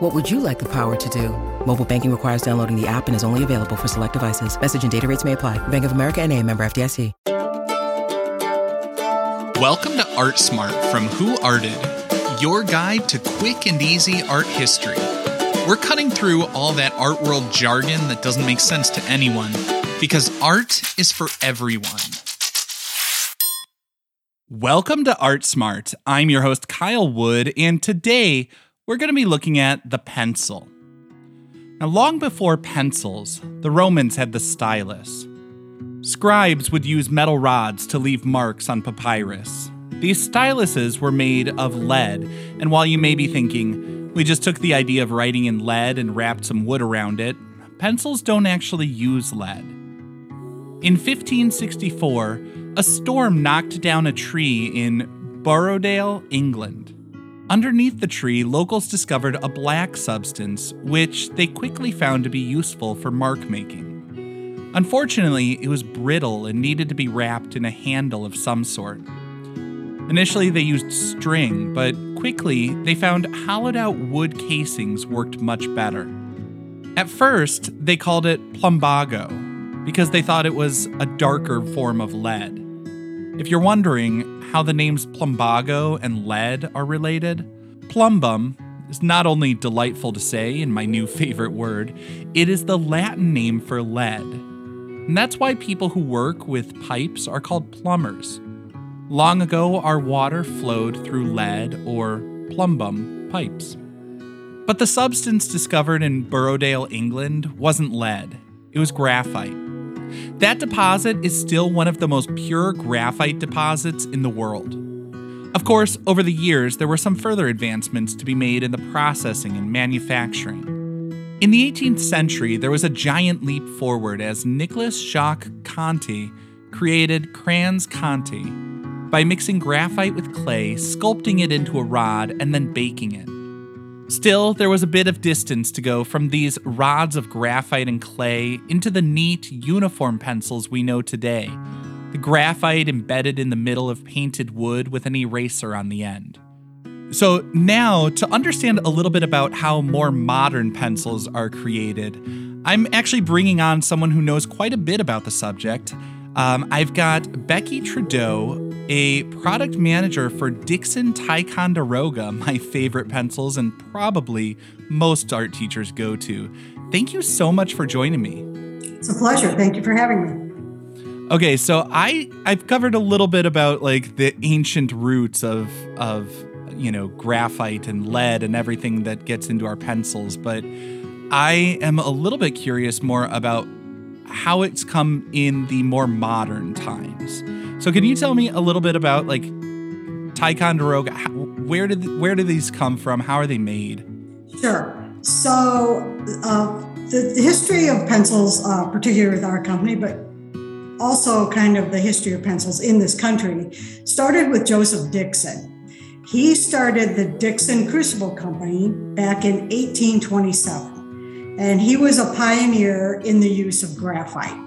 What would you like the power to do? Mobile banking requires downloading the app and is only available for select devices. Message and data rates may apply. Bank of America and a member FDIC. Welcome to Art Smart from Who Arted, your guide to quick and easy art history. We're cutting through all that art world jargon that doesn't make sense to anyone because art is for everyone. Welcome to Art Smart. I'm your host, Kyle Wood, and today we're going to be looking at the pencil. Now, long before pencils, the Romans had the stylus. Scribes would use metal rods to leave marks on papyrus. These styluses were made of lead, and while you may be thinking, we just took the idea of writing in lead and wrapped some wood around it, pencils don't actually use lead. In 1564, a storm knocked down a tree in Borrowdale, England. Underneath the tree, locals discovered a black substance, which they quickly found to be useful for mark making. Unfortunately, it was brittle and needed to be wrapped in a handle of some sort. Initially, they used string, but quickly they found hollowed out wood casings worked much better. At first, they called it plumbago because they thought it was a darker form of lead. If you're wondering how the names plumbago and lead are related, plumbum is not only delightful to say and my new favorite word, it is the Latin name for lead. And that's why people who work with pipes are called plumbers. Long ago, our water flowed through lead or plumbum pipes. But the substance discovered in Borrowdale, England wasn't lead, it was graphite. That deposit is still one of the most pure graphite deposits in the world. Of course, over the years, there were some further advancements to be made in the processing and manufacturing. In the 18th century, there was a giant leap forward as Nicolas Jacques Conté created crayons Conté by mixing graphite with clay, sculpting it into a rod, and then baking it. Still, there was a bit of distance to go from these rods of graphite and clay into the neat, uniform pencils we know today. The graphite embedded in the middle of painted wood with an eraser on the end. So, now to understand a little bit about how more modern pencils are created, I'm actually bringing on someone who knows quite a bit about the subject. Um, I've got Becky Trudeau, a product manager for Dixon Ticonderoga, my favorite pencils and probably most art teachers go to. Thank you so much for joining me. It's a pleasure. Thank you for having me. Okay, so I I've covered a little bit about like the ancient roots of of you know graphite and lead and everything that gets into our pencils, but I am a little bit curious more about how it's come in the more modern times. So can you tell me a little bit about like Ticonderoga? How, where did where did these come from? How are they made? Sure. So uh, the, the, history of pencils, uh, particularly with our company, but also kind of the history of pencils in this country, started with Joseph Dixon. He started the Dixon Crucible Company back in 1827, and he was a pioneer in the use of graphite.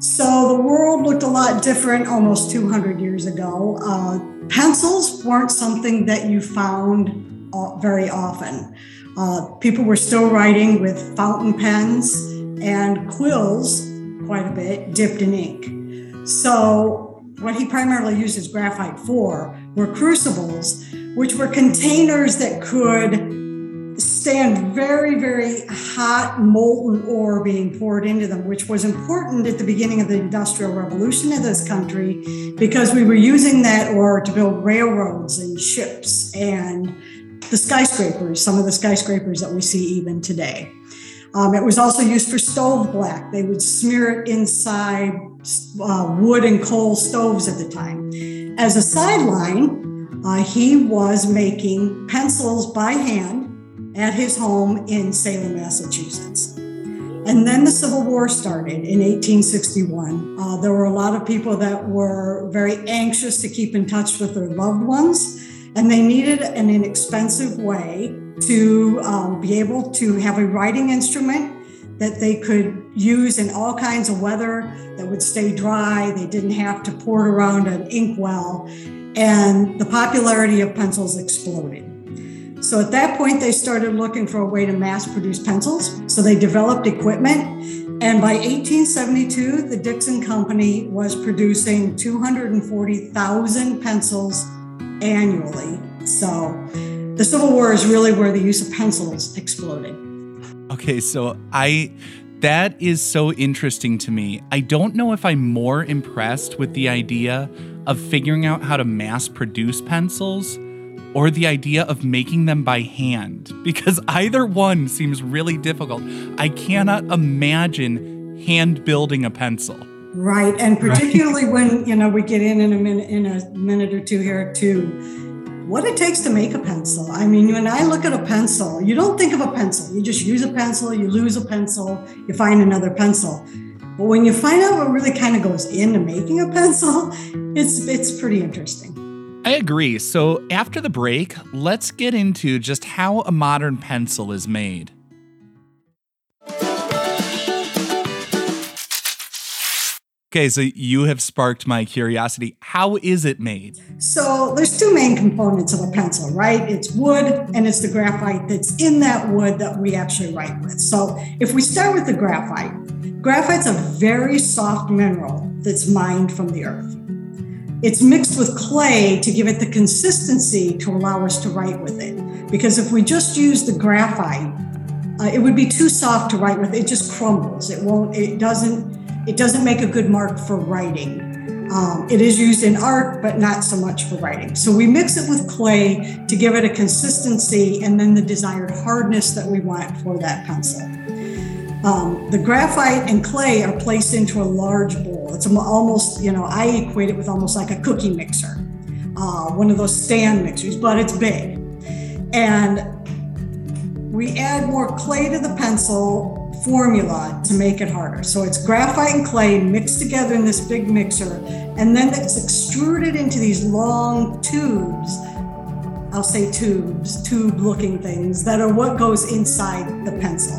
So the world looked a lot different almost 200 years ago. Uh, pencils weren't something that you found uh, very often. Uh, people were still writing with fountain pens and quills quite a bit, dipped in ink. So what he primarily uses graphite for were crucibles, which were containers that could stand very, very hot molten ore being poured into them, which was important at the beginning of the Industrial Revolution in this country because we were using that ore to build railroads and ships and the skyscrapers, some of the skyscrapers that we see even today. Um, it was also used for stove black. They would smear it inside uh, wood and coal stoves at the time. As a sideline, uh, he was making pencils by hand at his home in Salem, Massachusetts. And then the Civil War started in 1861. Uh, there were a lot of people that were very anxious to keep in touch with their loved ones, and they needed an inexpensive way to um, be able to have a writing instrument that they could use in all kinds of weather that would stay dry. They didn't have to pour it around an inkwell. And the popularity of pencils exploded. So at that point, they started looking for a way to mass produce pencils. So they developed equipment. And by 1872, the Dixon Company was producing 240,000 pencils annually. So the Civil War is really where the use of pencils exploded. Okay, so I that is so interesting to me. I don't know if I'm more impressed with the idea of figuring out how to mass produce pencils or the idea of making them by hand because either one seems really difficult. I cannot imagine hand building a pencil. Right, and particularly right. when you know we get in in a minute in a minute or two here to what it takes to make a pencil. I mean, when I look at a pencil, you don't think of a pencil. You just use a pencil, you lose a pencil, you find another pencil. But when you find out what really kind of goes into making a pencil, it's it's pretty interesting. I agree. So, after the break, let's get into just how a modern pencil is made. Okay, so you have sparked my curiosity. How is it made? So, there's two main components of a pencil, right? It's wood and it's the graphite that's in that wood that we actually write with. So, if we start with the graphite, graphite's a very soft mineral that's mined from the earth. It's mixed with clay to give it the consistency to allow us to write with it. Because if we just use the graphite, uh, it would be too soft to write with. It just crumbles. It won't. It doesn't. It doesn't make a good mark for writing. Um, it is used in art, but not so much for writing. So we mix it with clay to give it a consistency and then the desired hardness that we want for that pencil. Um, the graphite and clay are placed into a large It's almost, you know, I equate it with almost like a cookie mixer, uh, one of those stand mixers, but it's big. And we add more clay to the pencil formula to make it harder. So it's graphite and clay mixed together in this big mixer, and then it's extruded into these long tubes. I'll say tubes, tube looking things that are what goes inside the pencil.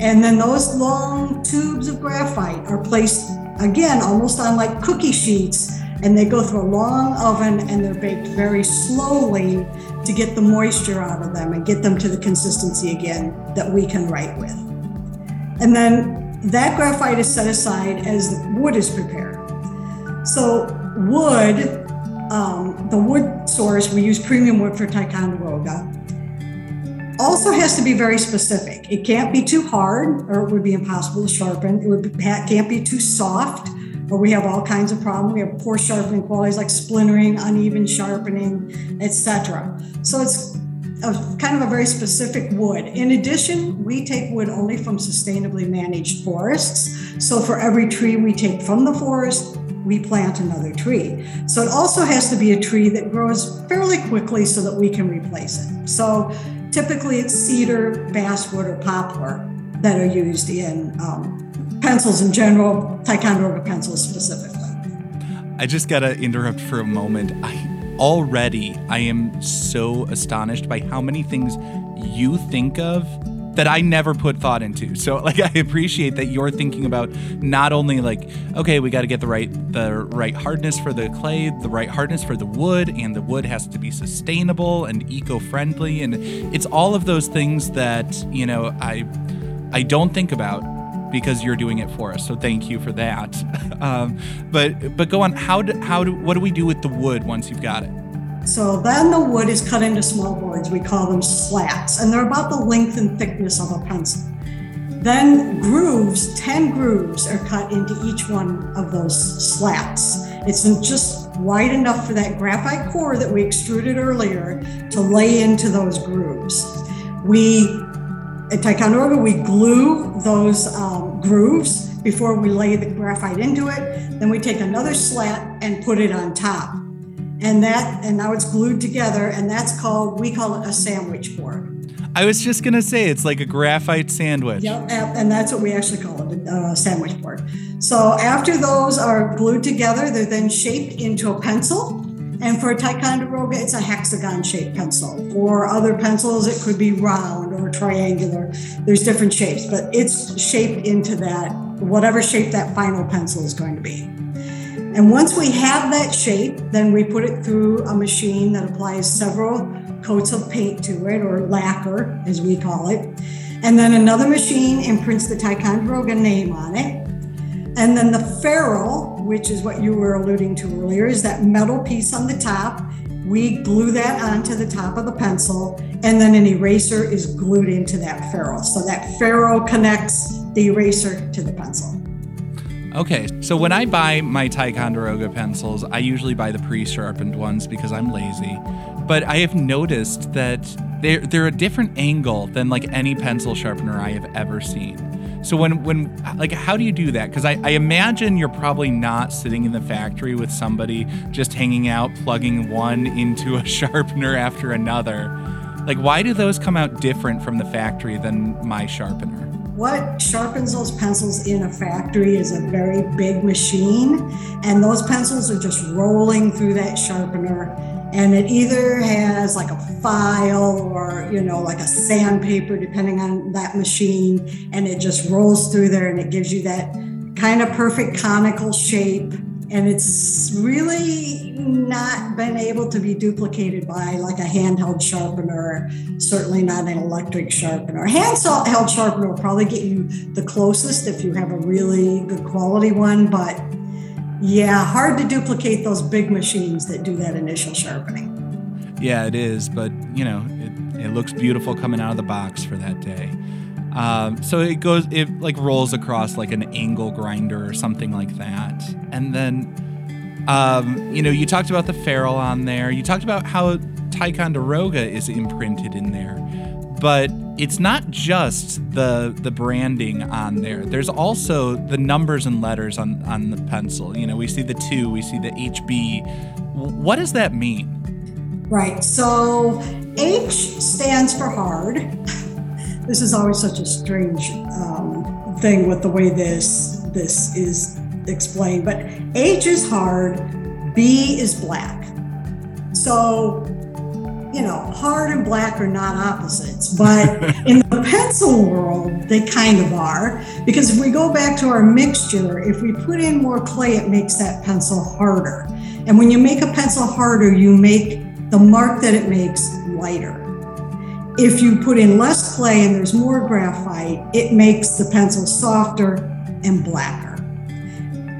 And then those long tubes of graphite are placed again almost on like cookie sheets and they go through a long oven and they're baked very slowly to get the moisture out of them and get them to the consistency again that we can write with. And then that graphite is set aside as the wood is prepared. So, wood, um, the wood source, we use premium wood for Ticonderoga also has to be very specific. It can't be too hard or it would be impossible to sharpen. It would be, can't be too soft or we have all kinds of problems. We have poor sharpening qualities like splintering, uneven sharpening, etc. So it's a, kind of a very specific wood. In addition, we take wood only from sustainably managed forests. So for every tree we take from the forest, we plant another tree. So it also has to be a tree that grows fairly quickly so that we can replace it. So Typically, it's cedar, basswood, or poplar that are used in um, pencils in general, Ticonderoga pencils specifically. I just gotta interrupt for a moment. I already I am so astonished by how many things you think of that I never put thought into. So like I appreciate that you're thinking about not only like okay, we got to get the right the right hardness for the clay, the right hardness for the wood and the wood has to be sustainable and eco-friendly and it's all of those things that, you know, I I don't think about because you're doing it for us. So thank you for that. um, but but go on. How do how do what do we do with the wood once you've got it? So then the wood is cut into small boards. We call them slats, and they're about the length and thickness of a pencil. Then grooves, 10 grooves are cut into each one of those slats. It's just wide enough for that graphite core that we extruded earlier to lay into those grooves. We, at Ticonderoga, we glue those um, grooves before we lay the graphite into it. Then we take another slat and put it on top. And that, and now it's glued together, and that's called, we call it a sandwich board. I was just gonna say it's like a graphite sandwich. Yep, and that's what we actually call it, a sandwich board. So after those are glued together, they're then shaped into a pencil. And for a Ticonderoga, it's a hexagon shaped pencil. For other pencils, it could be round or triangular. There's different shapes, but it's shaped into that, whatever shape that final pencil is going to be. And once we have that shape, then we put it through a machine that applies several coats of paint to it, or lacquer, as we call it. And then another machine imprints the Ticonderoga name on it. And then the ferrule, which is what you were alluding to earlier, is that metal piece on the top. We glue that onto the top of the pencil, and then an eraser is glued into that ferrule. So that ferrule connects the eraser to the pencil. Okay, so when I buy my Ticonderoga pencils, I usually buy the pre-sharpened ones because I'm lazy. But I have noticed that they're they're a different angle than like any pencil sharpener I have ever seen. So when when like how do you do that? Because I, I imagine you're probably not sitting in the factory with somebody just hanging out, plugging one into a sharpener after another. Like why do those come out different from the factory than my sharpener? What sharpens those pencils in a factory is a very big machine and those pencils are just rolling through that sharpener and it either has like a file or you know like a sandpaper depending on that machine and it just rolls through there and it gives you that kind of perfect conical shape and it's really not been able to be duplicated by like a handheld sharpener certainly not an electric sharpener. Handheld sharpener will probably get you the closest if you have a really good quality one but yeah hard to duplicate those big machines that do that initial sharpening. Yeah it is but you know it, it looks beautiful coming out of the box for that day um, so it goes, it like rolls across like an angle grinder or something like that. And then, um, you know, you talked about the ferrule on there. You talked about how Ticonderoga is imprinted in there, but it's not just the the branding on there. There's also the numbers and letters on on the pencil. You know, we see the two, we see the HB. What does that mean? Right. So H stands for hard. this is always such a strange um, thing with the way this this is explained. But H is hard, B is black. So you know, hard and black are not opposites, but in the pencil world, they kind of are. Because if we go back to our mixture, if we put in more clay, it makes that pencil harder. And when you make a pencil harder, you make the mark that it makes lighter. If you put in less clay and there's more graphite, it makes the pencil softer and blacker.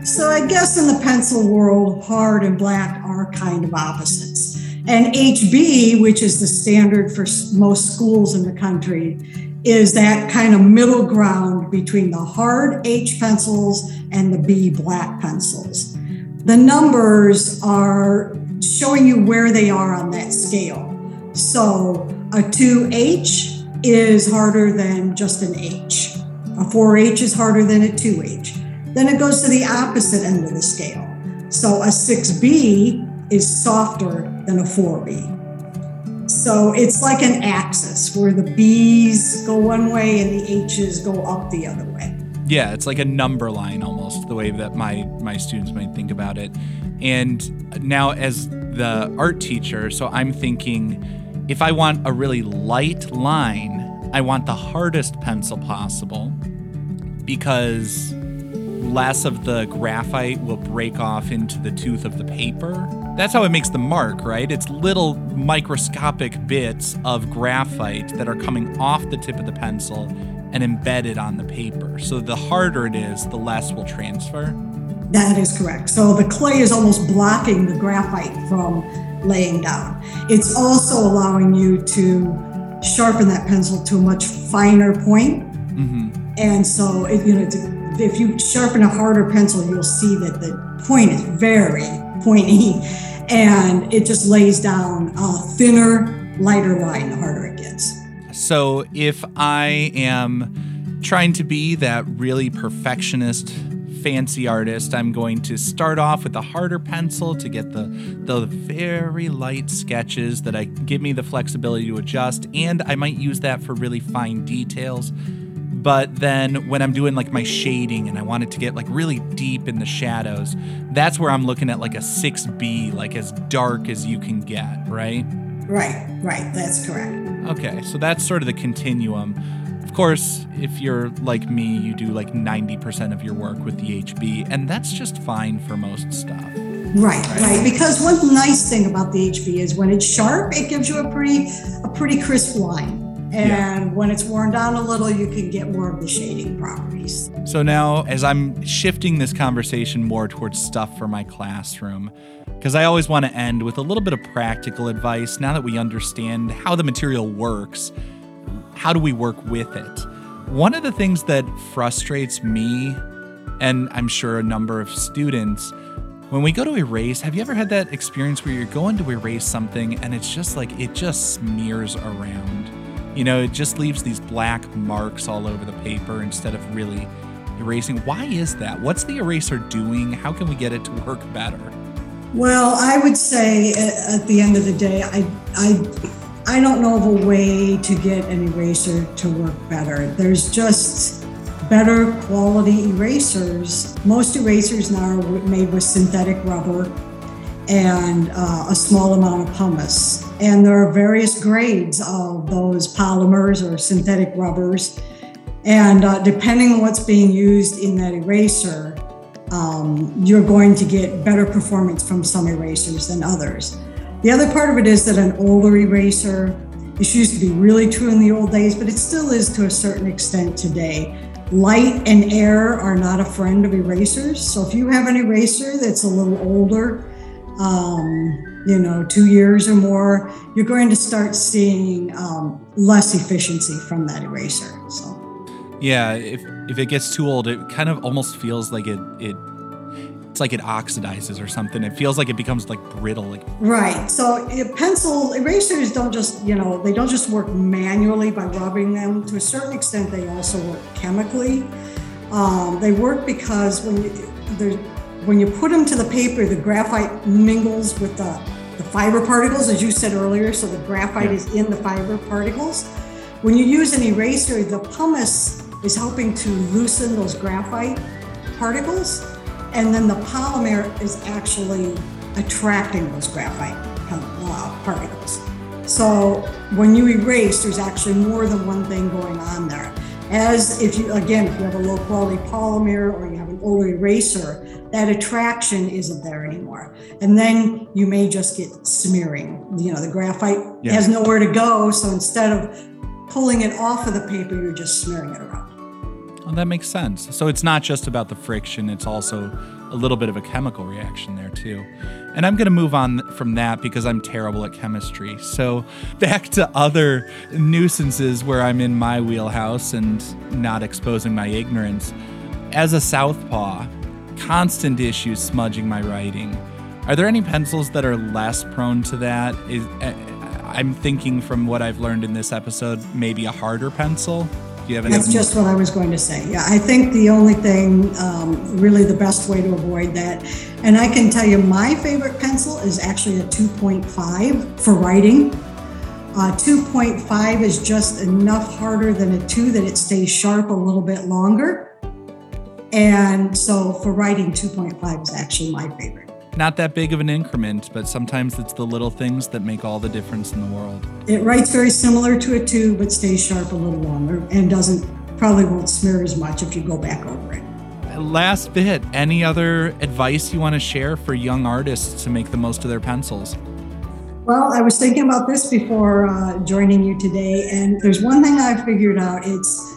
So I guess in the pencil world, hard and black are kind of opposites. And HB, which is the standard for most schools in the country, is that kind of middle ground between the hard H pencils and the B black pencils. The numbers are showing you where they are on that scale. So a 2H is harder than just an H. A 4H is harder than a 2H. Then it goes to the opposite end of the scale. So a 6B is softer than a 4B. So it's like an axis where the B's go one way and the H's go up the other way. Yeah, it's like a number line almost, the way that my my students might think about it. And now as the art teacher, so I'm thinking if I want a really light line, I want the hardest pencil possible because less of the graphite will break off into the tooth of the paper. That's how it makes the mark, right? It's little microscopic bits of graphite that are coming off the tip of the pencil and embedded on the paper. So the harder it is, the less will transfer. That is correct. So the clay is almost blocking the graphite from laying down. It's also allowing you to sharpen that pencil to a much finer point. Mm-hmm. And so, it, you know, if you sharpen a harder pencil, you'll see that the point is very pointy and it just lays down a thinner, lighter line the harder it gets. So if I am trying to be that really perfectionist fancy artist, I'm going to start off with a harder pencil to get the the very light sketches that I give me the flexibility to adjust, and I might use that for really fine details. But then when I'm doing like my shading and I want it to get like really deep in the shadows, that's where I'm looking at like a 6B, like as dark as you can get, right? Right, right. That's correct. Okay, so that's sort of the continuum. Of course, if you're like me, you do like 90% of your work with the HB, and that's just fine for most stuff. Right, right. Because one nice thing about the HB is when it's sharp, it gives you a pretty a pretty crisp line. And yeah. when it's worn down a little, you can get more of the shading properties. So now, as I'm shifting this conversation more towards stuff for my classroom, because I always want to end with a little bit of practical advice now that we understand how the material works, how do we work with it? One of the things that frustrates me, and I'm sure a number of students, when we go to erase, have you ever had that experience where you're going to erase something and it's just like it just smears around? You know, it just leaves these black marks all over the paper instead of really erasing. Why is that? What's the eraser doing? How can we get it to work better? Well, I would say uh, at the end of the day, I, I, I don't know of a way to get an eraser to work better. There's just better quality erasers. Most erasers now are made with synthetic rubber and uh, a small amount of pumice. And there are various grades of those polymers or synthetic rubbers. And uh, depending on what's being used in that eraser, um, you're going to get better performance from some erasers than others. The other part of it is that an older eraser, this used to be really true in the old days, but it still is to a certain extent today. Light and air are not a friend of erasers. So if you have an eraser that's a little older, um, you know, two years or more, you're going to start seeing um, less efficiency from that eraser. So, yeah, if if it gets too old, it kind of almost feels like it it it's like it oxidizes or something. It feels like it becomes like brittle. Like right. So pencil erasers don't just you know they don't just work manually by rubbing them. To a certain extent, they also work chemically. Um, they work because when you, when you put them to the paper, the graphite mingles with the, the fiber particles, as you said earlier. So the graphite yeah. is in the fiber particles. When you use an eraser, the pumice is helping to loosen those graphite particles. And then the polymer is actually attracting those graphite uh, particles. So when you erase, there's actually more than one thing going on there. As if you, again, if you have a low quality polymer or you have an older eraser, that attraction isn't there anymore. And then you may just get smearing. You know, the graphite yeah. has nowhere to go. So instead of pulling it off of the paper, you're just smearing it around. Well, that makes sense. So it's not just about the friction, it's also a little bit of a chemical reaction there, too. And I'm going to move on from that because I'm terrible at chemistry. So back to other nuisances where I'm in my wheelhouse and not exposing my ignorance. As a southpaw, constant issues smudging my writing. Are there any pencils that are less prone to that? Is, uh, I'm thinking from what I've learned in this episode, maybe a harder pencil. You have? That's just what I was going to say. Yeah, I think the only thing, um, really, the best way to avoid that, and I can tell you, my favorite pencil is actually a 2.5 for writing. Uh, 2.5 is just enough harder than a 2 that it stays sharp a little bit longer. And so for writing, 2.5 is actually my favorite. Not that big of an increment, but sometimes it's the little things that make all the difference in the world. It writes very similar to a 2, but stays sharp a little longer and doesn't probably won't smear as much if you go back over it. Last bit, any other advice you want to share for young artists to make the most of their pencils? Well, I was thinking about this before uh, joining you today, and there's one thing I've figured out: it's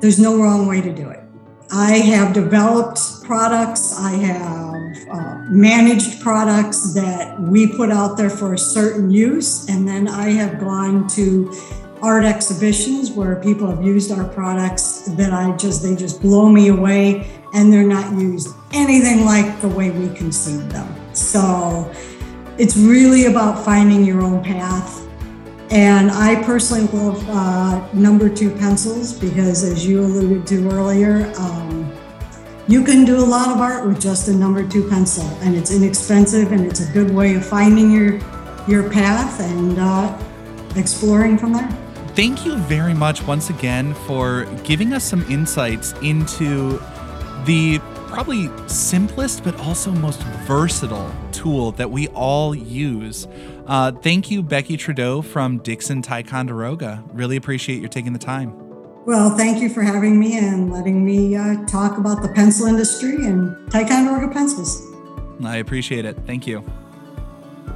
there's no wrong way to do it I have developed products, I have uh, managed products that we put out there for a certain use, and then I have gone to art exhibitions where people have used our products that I just they just blow me away and they're not used anything like the way we conceived them. So it's really about finding your own path. And I personally love uh, number two pencils because, as you alluded to earlier, um, you can do a lot of art with just a number two pencil, and it's inexpensive and it's a good way of finding your your path and uh, exploring from there. Thank you very much once again for giving us some insights into the probably simplest but also most versatile tool that we all use. Uh, thank you, Becky Trudeau from Dixon Ticonderoga. Really appreciate your taking the time. Well, thank you for having me and letting me uh, talk about the pencil industry and Ticonderoga pencils. I appreciate it. Thank you.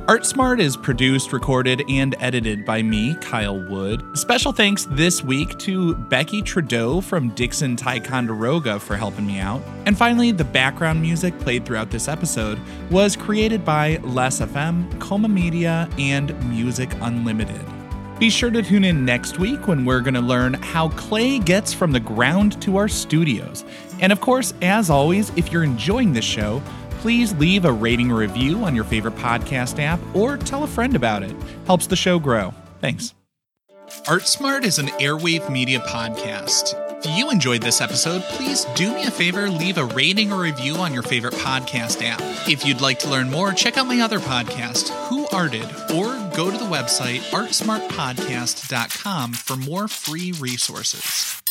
ArtSmart is produced, recorded, and edited by me, Kyle Wood. Special thanks this week to Becky Trudeau from Dixon Ticonderoga for helping me out. And finally, the background music played throughout this episode was created by Les FM, Coma Media, and Music Unlimited. Be sure to tune in next week when we're going to learn how clay gets from the ground to our studios. And of course, as always, if you're enjoying this show, please leave a rating or review on your favorite podcast app or tell a friend about it. Helps the show grow. Thanks. ArtSmart is an airwave media podcast. If you enjoyed this episode, please do me a favor, leave a rating or review on your favorite podcast app. If you'd like to learn more, check out my other podcast, Who Arted, or go to the website artsmartpodcast.com for more free resources.